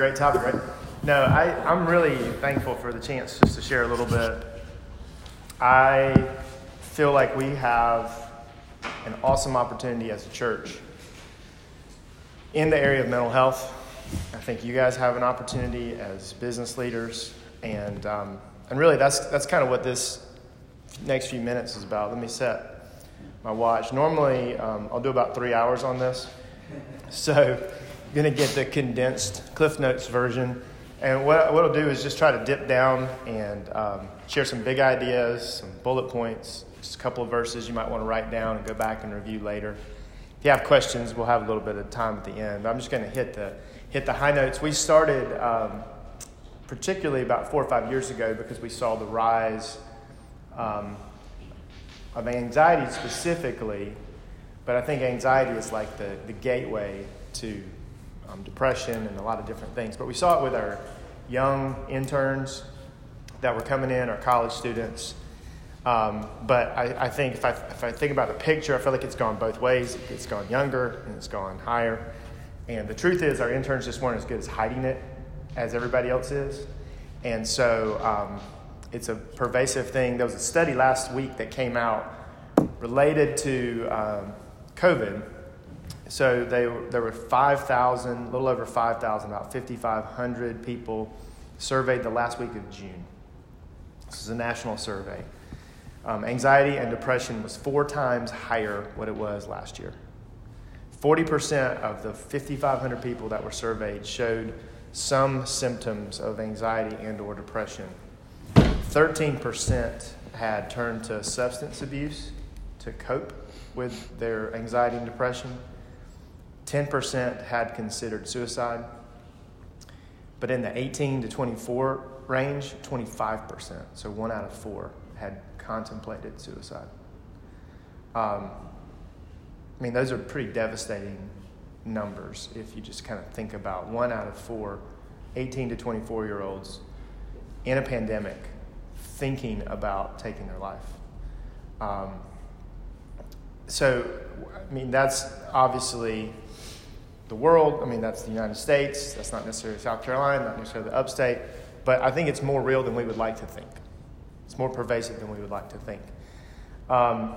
great topic, right? No, I, I'm really thankful for the chance just to share a little bit. I feel like we have an awesome opportunity as a church in the area of mental health. I think you guys have an opportunity as business leaders, and um, and really that's that's kind of what this next few minutes is about. Let me set my watch. Normally, um, I'll do about three hours on this, so I'm gonna get the condensed Cliff Notes version. And what, what I'll do is just try to dip down and um, share some big ideas, some bullet points, just a couple of verses you might want to write down and go back and review later. If you have questions, we'll have a little bit of time at the end. But I'm just going to hit the hit the high notes. We started um, particularly about four or five years ago because we saw the rise um, of anxiety specifically, but I think anxiety is like the, the gateway to um, depression and a lot of different things. But we saw it with our young interns that were coming in, our college students. Um, but I, I, think if I, if I think about the picture, I feel like it's gone both ways. It's gone younger and it's gone higher. And the truth is, our interns just weren't as good as hiding it as everybody else is. And so um, it's a pervasive thing. There was a study last week that came out related to um, COVID. So they, there were 5,000, a little over 5,000, about 5,500 people surveyed the last week of June. This is a national survey. Um, anxiety and depression was four times higher what it was last year. 40% of the 5,500 people that were surveyed showed some symptoms of anxiety and or depression. 13% had turned to substance abuse to cope with their anxiety and depression. 10% had considered suicide. But in the 18 to 24 range, 25%, so one out of four, had contemplated suicide. Um, I mean, those are pretty devastating numbers if you just kind of think about one out of four 18 to 24 year olds in a pandemic thinking about taking their life. Um, so, I mean, that's obviously the world. I mean, that's the United States. That's not necessarily South Carolina, not necessarily the upstate. But I think it's more real than we would like to think. It's more pervasive than we would like to think. Um,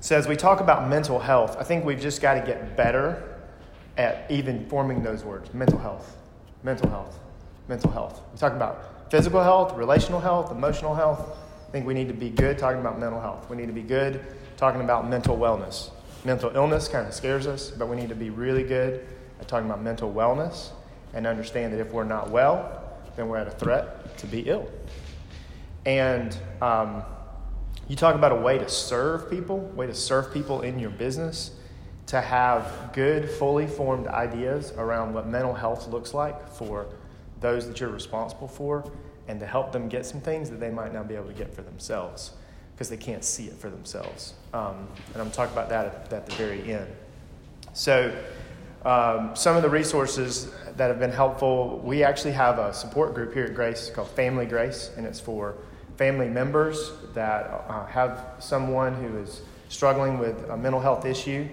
so, as we talk about mental health, I think we've just got to get better at even forming those words mental health, mental health, mental health. We talk about physical health, relational health, emotional health. I think we need to be good talking about mental health. We need to be good talking about mental wellness. Mental illness kind of scares us, but we need to be really good at talking about mental wellness and understand that if we're not well, then we're at a threat to be ill. And um, you talk about a way to serve people, way to serve people in your business, to have good, fully formed ideas around what mental health looks like for those that you're responsible for, and to help them get some things that they might not be able to get for themselves because they can't see it for themselves. Um, and I'm talking about that at, at the very end. So, um, some of the resources that have been helpful, we actually have a support group here at Grace called Family Grace, and it's for family members that uh, have someone who is struggling with a mental health issue.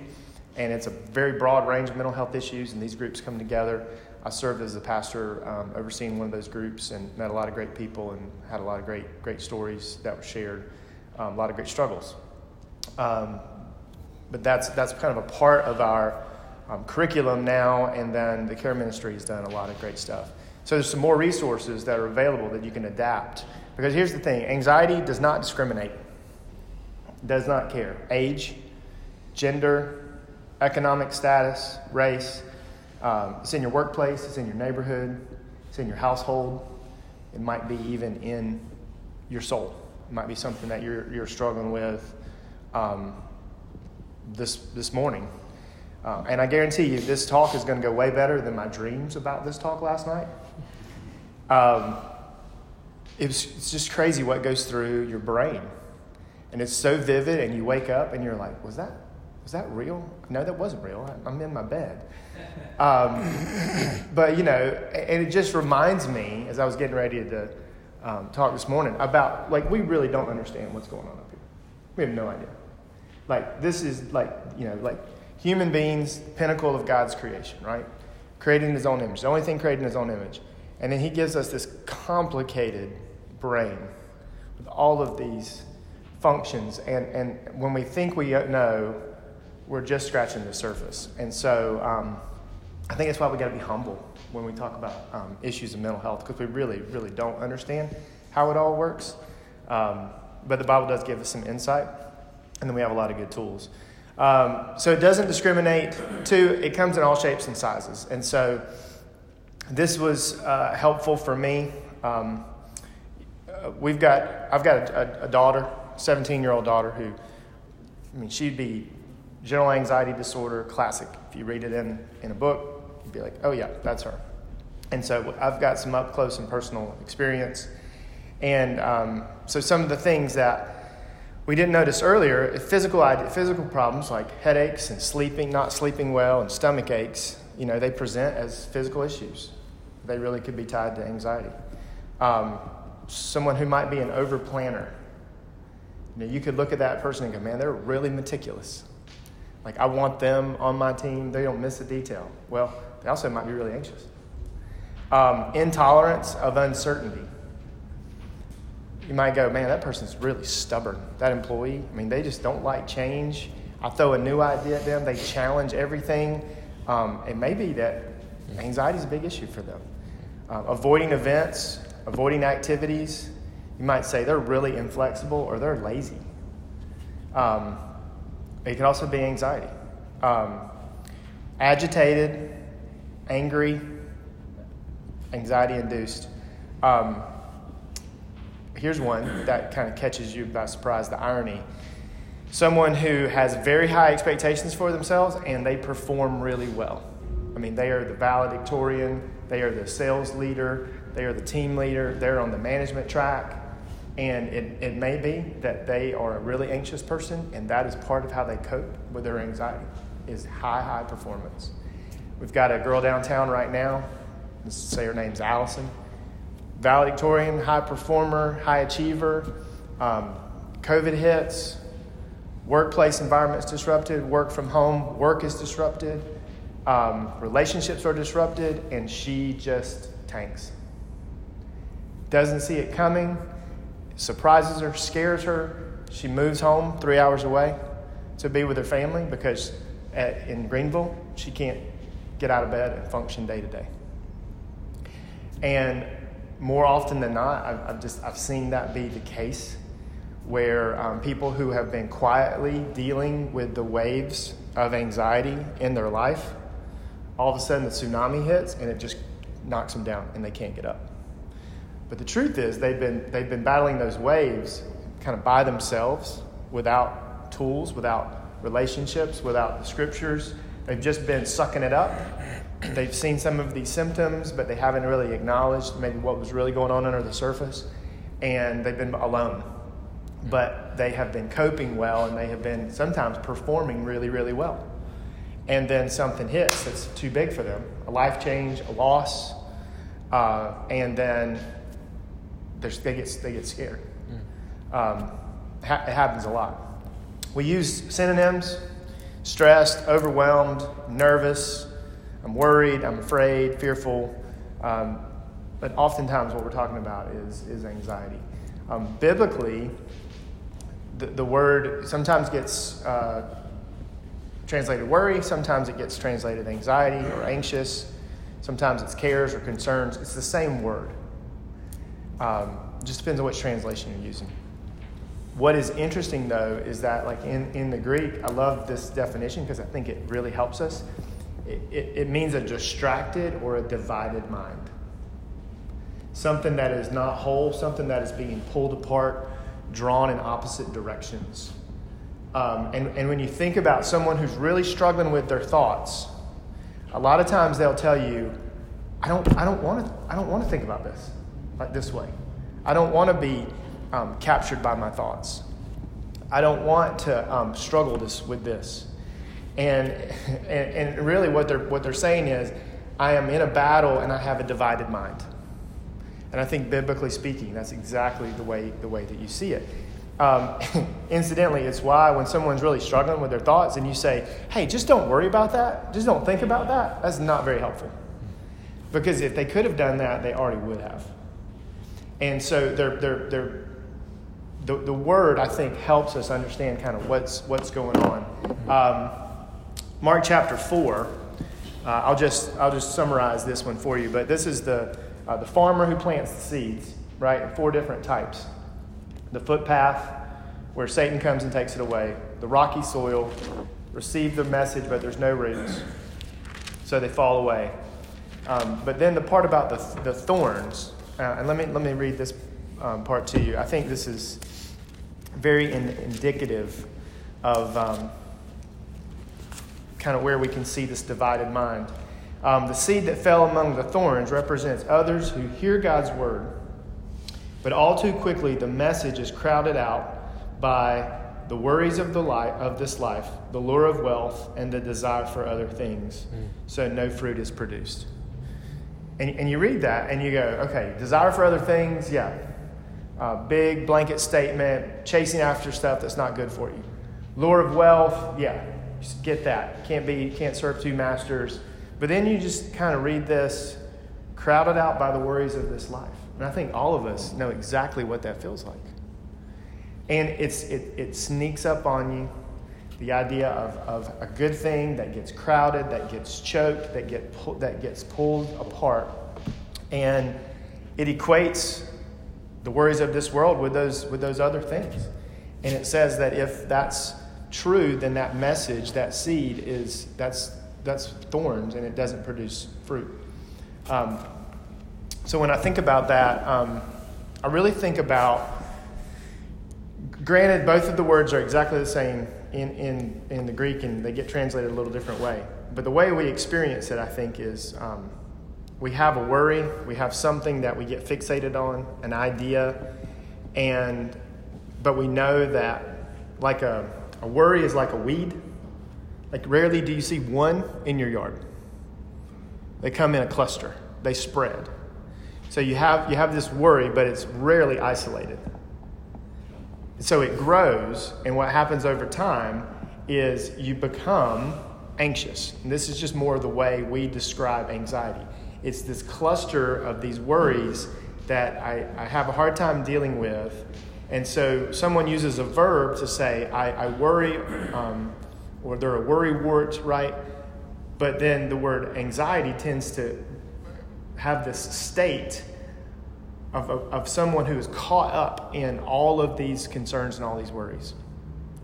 And it's a very broad range of mental health issues, and these groups come together. I served as a pastor um, overseeing one of those groups and met a lot of great people and had a lot of great, great stories that were shared um, a lot of great struggles. Um, but that's, that's kind of a part of our um, curriculum now, and then the care ministry has done a lot of great stuff. So there's some more resources that are available that you can adapt. Because here's the thing anxiety does not discriminate, does not care. Age, gender, economic status, race. Um, it's in your workplace, it's in your neighborhood, it's in your household. It might be even in your soul. Might be something that you're, you're struggling with um, this, this morning. Uh, and I guarantee you, this talk is going to go way better than my dreams about this talk last night. Um, it was, it's just crazy what goes through your brain. And it's so vivid, and you wake up and you're like, was that, was that real? No, that wasn't real. I'm in my bed. Um, but, you know, and it just reminds me, as I was getting ready to um, talk this morning about like we really don't understand what's going on up here. We have no idea. Like this is like you know like human beings, pinnacle of God's creation, right? created in his own image, the only thing created in his own image. And then he gives us this complicated brain with all of these functions. And, and when we think we know, we're just scratching the surface. And so um, I think that's why we got to be humble when we talk about um, issues of mental health because we really, really don't understand how it all works. Um, but the Bible does give us some insight, and then we have a lot of good tools. Um, so it doesn't discriminate. Two, it comes in all shapes and sizes. And so this was uh, helpful for me. Um, uh, we've got, I've got a, a daughter, 17 year old daughter, who, I mean, she'd be general anxiety disorder, classic. If you read it in, in a book, be like, oh, yeah, that's her. And so I've got some up close and personal experience. And um, so some of the things that we didn't notice earlier, physical, physical problems like headaches and sleeping, not sleeping well, and stomach aches, you know, they present as physical issues. They really could be tied to anxiety. Um, someone who might be an over planner, you, know, you could look at that person and go, man, they're really meticulous. Like, I want them on my team. They don't miss a detail. Well, they also might be really anxious. Um, intolerance of uncertainty. You might go, man, that person's really stubborn. That employee, I mean, they just don't like change. I throw a new idea at them, they challenge everything. Um, it may be that anxiety is a big issue for them. Uh, avoiding events, avoiding activities. You might say they're really inflexible or they're lazy. Um, it can also be anxiety. Um, agitated, angry, anxiety induced. Um, here's one that kind of catches you by surprise the irony. Someone who has very high expectations for themselves and they perform really well. I mean, they are the valedictorian, they are the sales leader, they are the team leader, they're on the management track. And it, it may be that they are a really anxious person, and that is part of how they cope with their anxiety, is high, high performance. We've got a girl downtown right now, let's say her name's Allison. Valedictorian, high performer, high achiever. Um, COVID hits, workplace environment's disrupted, work from home, work is disrupted, um, relationships are disrupted, and she just tanks. Doesn't see it coming surprises her, scares her. She moves home three hours away to be with her family because at, in Greenville, she can't get out of bed and function day to day. And more often than not, I've, I've, just I've seen that be the case, where um, people who have been quietly dealing with the waves of anxiety in their life, all of a sudden the tsunami hits and it just knocks them down and they can't get up. But the truth is, they've been, they've been battling those waves kind of by themselves without tools, without relationships, without the scriptures. They've just been sucking it up. They've seen some of these symptoms, but they haven't really acknowledged maybe what was really going on under the surface. And they've been alone. But they have been coping well and they have been sometimes performing really, really well. And then something hits that's too big for them a life change, a loss, uh, and then they get, they get scared. Mm. Um, ha- it happens a lot. We use synonyms stressed, overwhelmed, nervous, I'm worried, I'm afraid, fearful. Um, but oftentimes, what we're talking about is, is anxiety. Um, biblically, the, the word sometimes gets uh, translated worry, sometimes it gets translated anxiety or anxious, sometimes it's cares or concerns. It's the same word. Um, just depends on which translation you're using. What is interesting though is that, like in, in the Greek, I love this definition because I think it really helps us. It, it, it means a distracted or a divided mind. Something that is not whole, something that is being pulled apart, drawn in opposite directions. Um, and, and when you think about someone who's really struggling with their thoughts, a lot of times they'll tell you, I don't, I don't want to, I don't want to think about this like this way. I don't want to be um, captured by my thoughts. I don't want to um, struggle this, with this. And, and, and really, what they're, what they're saying is, I am in a battle and I have a divided mind. And I think, biblically speaking, that's exactly the way, the way that you see it. Um, incidentally, it's why when someone's really struggling with their thoughts and you say, hey, just don't worry about that, just don't think about that, that's not very helpful. Because if they could have done that, they already would have. And so they're, they're, they're, the, the word, I think, helps us understand kind of what's, what's going on. Um, Mark chapter 4, uh, I'll, just, I'll just summarize this one for you, but this is the, uh, the farmer who plants the seeds, right? Four different types the footpath, where Satan comes and takes it away, the rocky soil, receive the message, but there's no roots, so they fall away. Um, but then the part about the, the thorns, uh, and let me, let me read this um, part to you. I think this is very in, indicative of um, kind of where we can see this divided mind. Um, the seed that fell among the thorns represents others who hear God's word, but all too quickly the message is crowded out by the worries of, the life, of this life, the lure of wealth, and the desire for other things. Mm. So no fruit is produced. And, and you read that and you go, okay, desire for other things, yeah. Uh, big blanket statement, chasing after stuff that's not good for you. Lure of wealth, yeah, get that. Can't be, can't serve two masters. But then you just kind of read this, crowded out by the worries of this life. And I think all of us know exactly what that feels like. And it's, it, it sneaks up on you the idea of, of a good thing that gets crowded, that gets choked, that, get that gets pulled apart. And it equates the worries of this world with those, with those other things. And it says that if that's true, then that message, that seed, is that's, that's thorns and it doesn't produce fruit. Um, so when I think about that, um, I really think about, granted, both of the words are exactly the same in, in, in the Greek and they get translated a little different way. But the way we experience it, I think, is um, we have a worry, we have something that we get fixated on, an idea, and but we know that like a, a worry is like a weed. Like rarely do you see one in your yard. They come in a cluster. They spread. So you have you have this worry, but it's rarely isolated. So it grows, and what happens over time is you become anxious. And this is just more of the way we describe anxiety. It's this cluster of these worries that I, I have a hard time dealing with. And so someone uses a verb to say, I, I worry, um, or they're a worry wart, right? But then the word anxiety tends to have this state of, of, of someone who is caught up in all of these concerns and all these worries.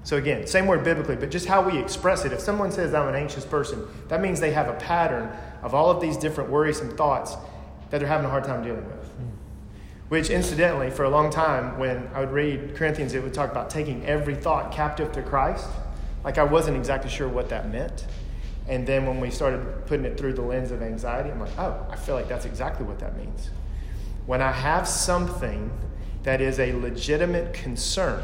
So, again, same word biblically, but just how we express it. If someone says, I'm an anxious person, that means they have a pattern of all of these different worrisome thoughts that they're having a hard time dealing with. Which, incidentally, for a long time, when I would read Corinthians, it would talk about taking every thought captive to Christ. Like, I wasn't exactly sure what that meant. And then when we started putting it through the lens of anxiety, I'm like, oh, I feel like that's exactly what that means when I have something that is a legitimate concern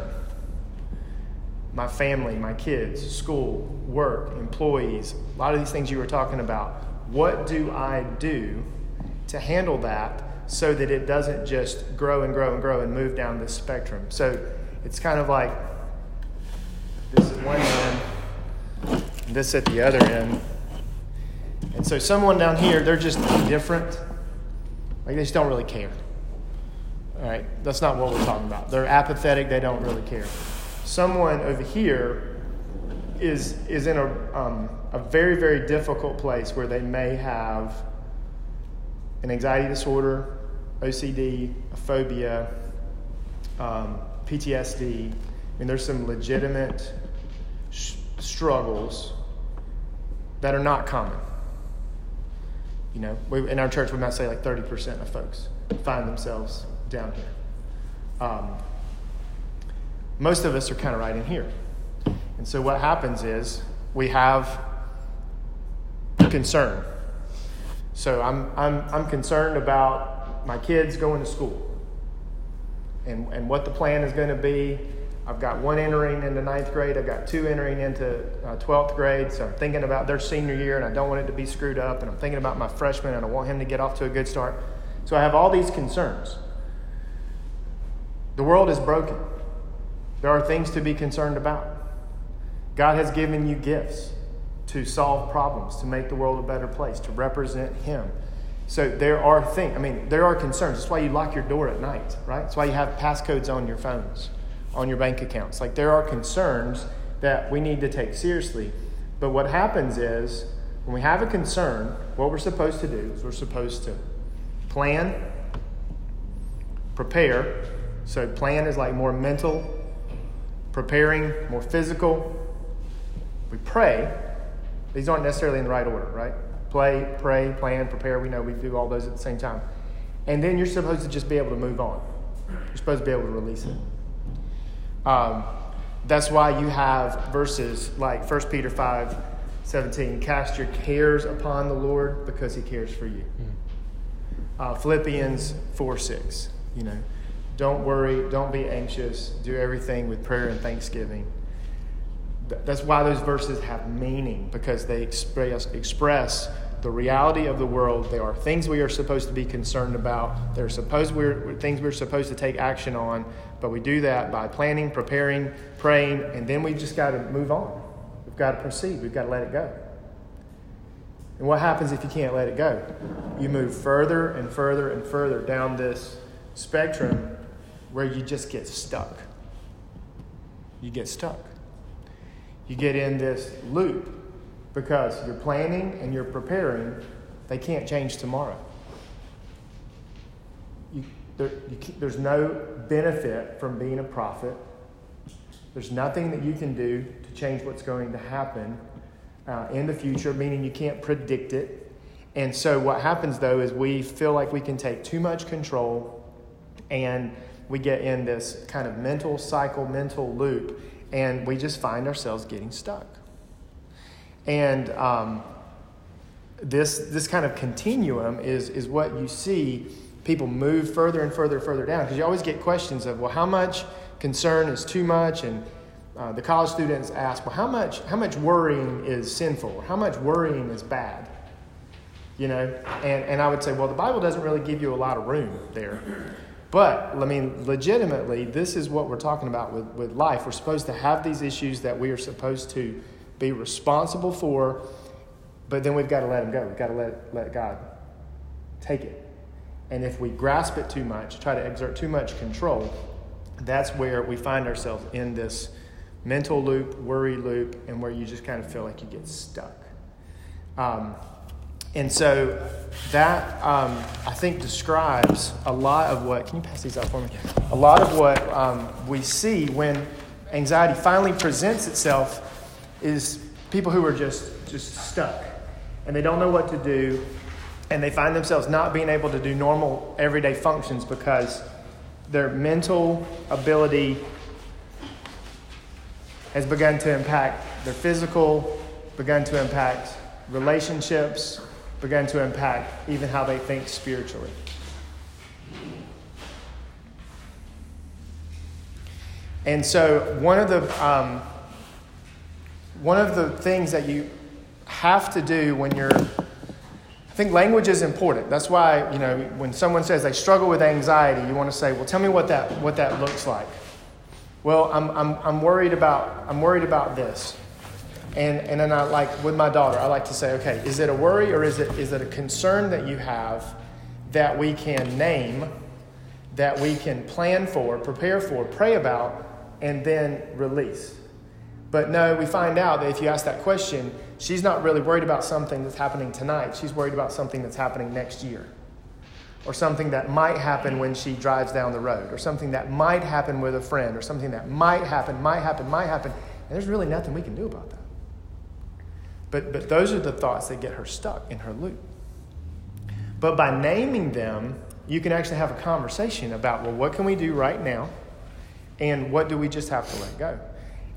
my family, my kids, school, work, employees, a lot of these things you were talking about. What do I do to handle that so that it doesn't just grow and grow and grow and move down this spectrum? So it's kind of like this at one end, this at the other end. And so someone down here, they're just different like they just don't really care. All right, that's not what we're talking about. They're apathetic. They don't really care. Someone over here is is in a um, a very very difficult place where they may have an anxiety disorder, OCD, a phobia, um, PTSD. I mean, there's some legitimate sh- struggles that are not common. You know, we, in our church, we might say like 30% of folks find themselves down here. Um, most of us are kind of right in here. And so what happens is we have concern. So I'm, I'm, I'm concerned about my kids going to school and, and what the plan is going to be I've got one entering into ninth grade. I've got two entering into uh, 12th grade. So I'm thinking about their senior year and I don't want it to be screwed up. And I'm thinking about my freshman and I want him to get off to a good start. So I have all these concerns. The world is broken. There are things to be concerned about. God has given you gifts to solve problems, to make the world a better place, to represent Him. So there are things, I mean, there are concerns. That's why you lock your door at night, right? That's why you have passcodes on your phones, on your bank accounts. Like there are concerns that we need to take seriously. But what happens is, when we have a concern, what we're supposed to do is we're supposed to plan, prepare. So, plan is like more mental, preparing, more physical. We pray. These aren't necessarily in the right order, right? Play, pray, plan, prepare. We know we do all those at the same time. And then you're supposed to just be able to move on. You're supposed to be able to release it. Um, that's why you have verses like 1 Peter 5 17, cast your cares upon the Lord because he cares for you. Hmm. Uh, Philippians 4 6, you know, don't worry, don't be anxious, do everything with prayer and thanksgiving. That's why those verses have meaning because they express, express the reality of the world. There are things we are supposed to be concerned about. There are supposed we're, things we're supposed to take action on, but we do that by planning, preparing, praying, and then we just got to move on. We've got to proceed. We've got to let it go. And what happens if you can't let it go? You move further and further and further down this spectrum where you just get stuck. You get stuck. You get in this loop because you're planning and you're preparing, they can't change tomorrow. There, there's no benefit from being a prophet. There's nothing that you can do to change what's going to happen uh, in the future, meaning you can't predict it. And so, what happens though is we feel like we can take too much control and we get in this kind of mental cycle, mental loop, and we just find ourselves getting stuck. And um, this, this kind of continuum is, is what you see people move further and further and further down because you always get questions of, well, how much concern is too much? And uh, the college students ask, well, how much, how much worrying is sinful? Or how much worrying is bad? You know, and, and I would say, well, the Bible doesn't really give you a lot of room there. But, I mean, legitimately, this is what we're talking about with, with life. We're supposed to have these issues that we are supposed to be responsible for, but then we've got to let them go. We've got to let, let God take it. And if we grasp it too much, try to exert too much control, that's where we find ourselves in this mental loop, worry loop, and where you just kind of feel like you get stuck. Um, and so that, um, I think, describes a lot of what, can you pass these out for me? A lot of what um, we see when anxiety finally presents itself is people who are just, just stuck and they don't know what to do and they find themselves not being able to do normal everyday functions because their mental ability has begun to impact their physical, begun to impact relationships, begun to impact even how they think spiritually. And so, one of the um, one of the things that you have to do when you're I think language is important. That's why, you know, when someone says they struggle with anxiety, you want to say, well, tell me what that, what that looks like. Well, I'm, I'm, I'm, worried about, I'm worried about this. And, and then I like, with my daughter, I like to say, okay, is it a worry or is it, is it a concern that you have that we can name, that we can plan for, prepare for, pray about, and then release? But no, we find out that if you ask that question, she's not really worried about something that's happening tonight. She's worried about something that's happening next year, or something that might happen when she drives down the road, or something that might happen with a friend, or something that might happen, might happen, might happen. And there's really nothing we can do about that. But, but those are the thoughts that get her stuck in her loop. But by naming them, you can actually have a conversation about, well, what can we do right now? And what do we just have to let go?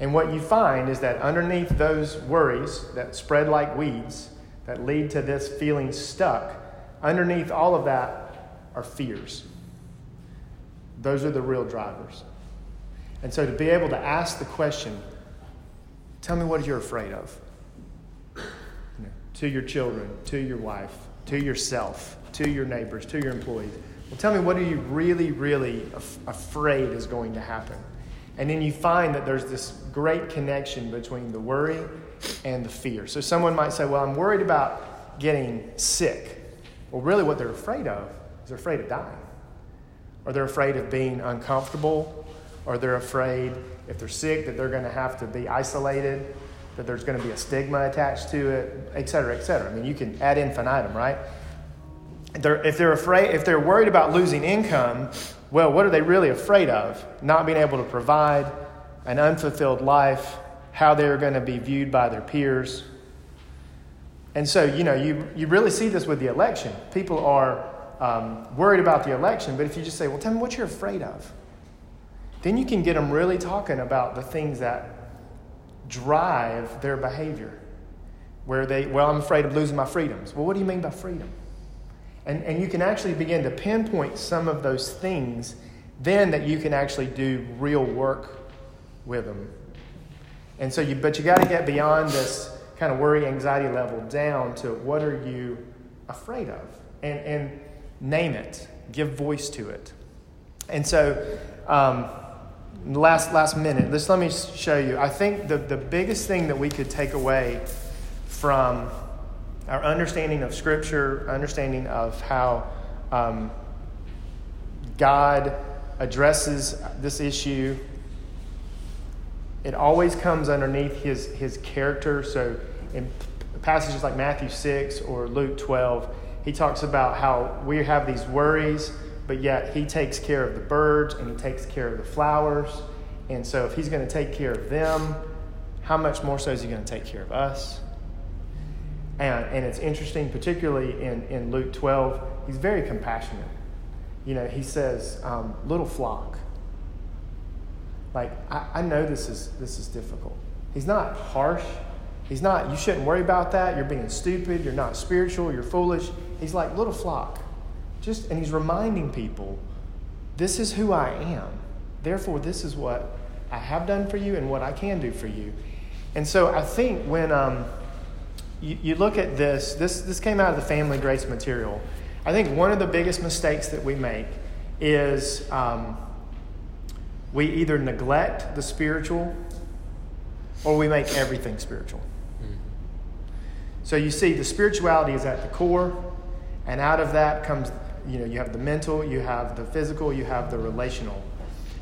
And what you find is that underneath those worries that spread like weeds, that lead to this feeling stuck, underneath all of that are fears. Those are the real drivers. And so to be able to ask the question, tell me what you're afraid of. You know, to your children, to your wife, to yourself, to your neighbors, to your employees. Well, tell me what are you really, really af- afraid is going to happen? And then you find that there's this great connection between the worry and the fear. So someone might say, Well, I'm worried about getting sick. Well, really, what they're afraid of is they're afraid of dying, or they're afraid of being uncomfortable, or they're afraid if they're sick that they're going to have to be isolated, that there's going to be a stigma attached to it, et cetera, et cetera. I mean, you can ad infinitum, right? They're, if they're afraid, if they're worried about losing income, well, what are they really afraid of? Not being able to provide an unfulfilled life, how they're going to be viewed by their peers. And so, you know, you, you really see this with the election. People are um, worried about the election, but if you just say, well, tell me what you're afraid of, then you can get them really talking about the things that drive their behavior. Where they, well, I'm afraid of losing my freedoms. Well, what do you mean by freedom? And, and you can actually begin to pinpoint some of those things then that you can actually do real work with them. And so you, but you got to get beyond this kind of worry, anxiety level down to what are you afraid of? And, and name it, give voice to it. And so, um, last, last minute, just let me show you. I think the, the biggest thing that we could take away from our understanding of Scripture, understanding of how um, God addresses this issue, it always comes underneath his, his character. So in passages like Matthew 6 or Luke 12, he talks about how we have these worries, but yet he takes care of the birds and he takes care of the flowers. And so if he's going to take care of them, how much more so is he going to take care of us? And, and it's interesting, particularly in, in Luke 12, he's very compassionate. You know, he says, um, little flock. Like, I, I know this is, this is difficult. He's not harsh. He's not, you shouldn't worry about that. You're being stupid. You're not spiritual. You're foolish. He's like, little flock. Just, and he's reminding people, this is who I am. Therefore, this is what I have done for you and what I can do for you. And so I think when, um, you, you look at this, this, this came out of the family grace material. I think one of the biggest mistakes that we make is um, we either neglect the spiritual or we make everything spiritual. Mm-hmm. So you see, the spirituality is at the core, and out of that comes, you know, you have the mental, you have the physical, you have the relational.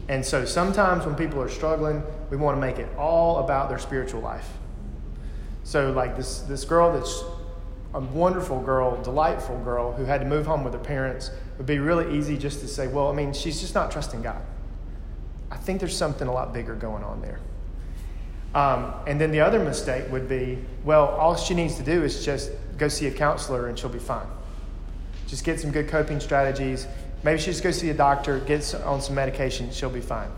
And so sometimes when people are struggling, we want to make it all about their spiritual life. So, like this, this girl that's a wonderful girl, delightful girl who had to move home with her parents, would be really easy just to say, well, I mean, she's just not trusting God. I think there's something a lot bigger going on there. Um, and then the other mistake would be, well, all she needs to do is just go see a counselor and she'll be fine. Just get some good coping strategies. Maybe she just go see a doctor, gets on some medication, she'll be fine.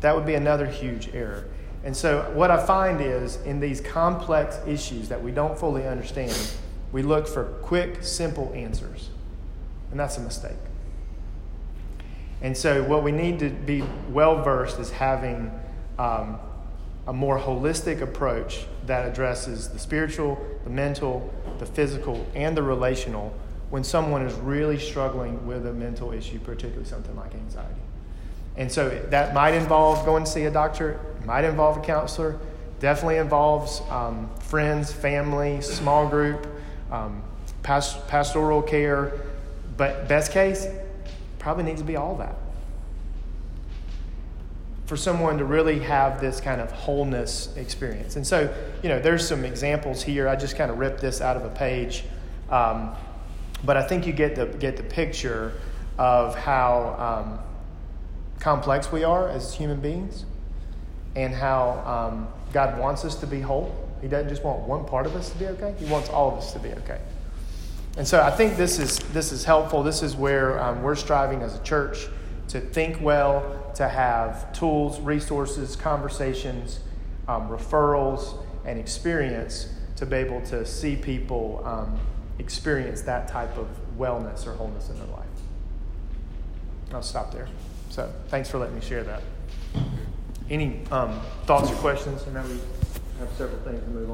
That would be another huge error. And so, what I find is in these complex issues that we don't fully understand, we look for quick, simple answers. And that's a mistake. And so, what we need to be well versed is having um, a more holistic approach that addresses the spiritual, the mental, the physical, and the relational when someone is really struggling with a mental issue, particularly something like anxiety. And so that might involve going to see a doctor, might involve a counselor, definitely involves um, friends, family, small group, um, past, pastoral care. But best case, probably needs to be all that. For someone to really have this kind of wholeness experience. And so, you know, there's some examples here. I just kind of ripped this out of a page. Um, but I think you get the, get the picture of how um, complex we are as human beings and how um, God wants us to be whole. He doesn't just want one part of us to be okay, He wants all of us to be okay. And so I think this is, this is helpful. This is where um, we're striving as a church to think well, to have tools, resources, conversations, um, referrals, and experience to be able to see people um, experience that type of wellness or wholeness in their life. I'll stop there. So thanks for letting me share that. Any um, thoughts or questions? And now we have several things to move on.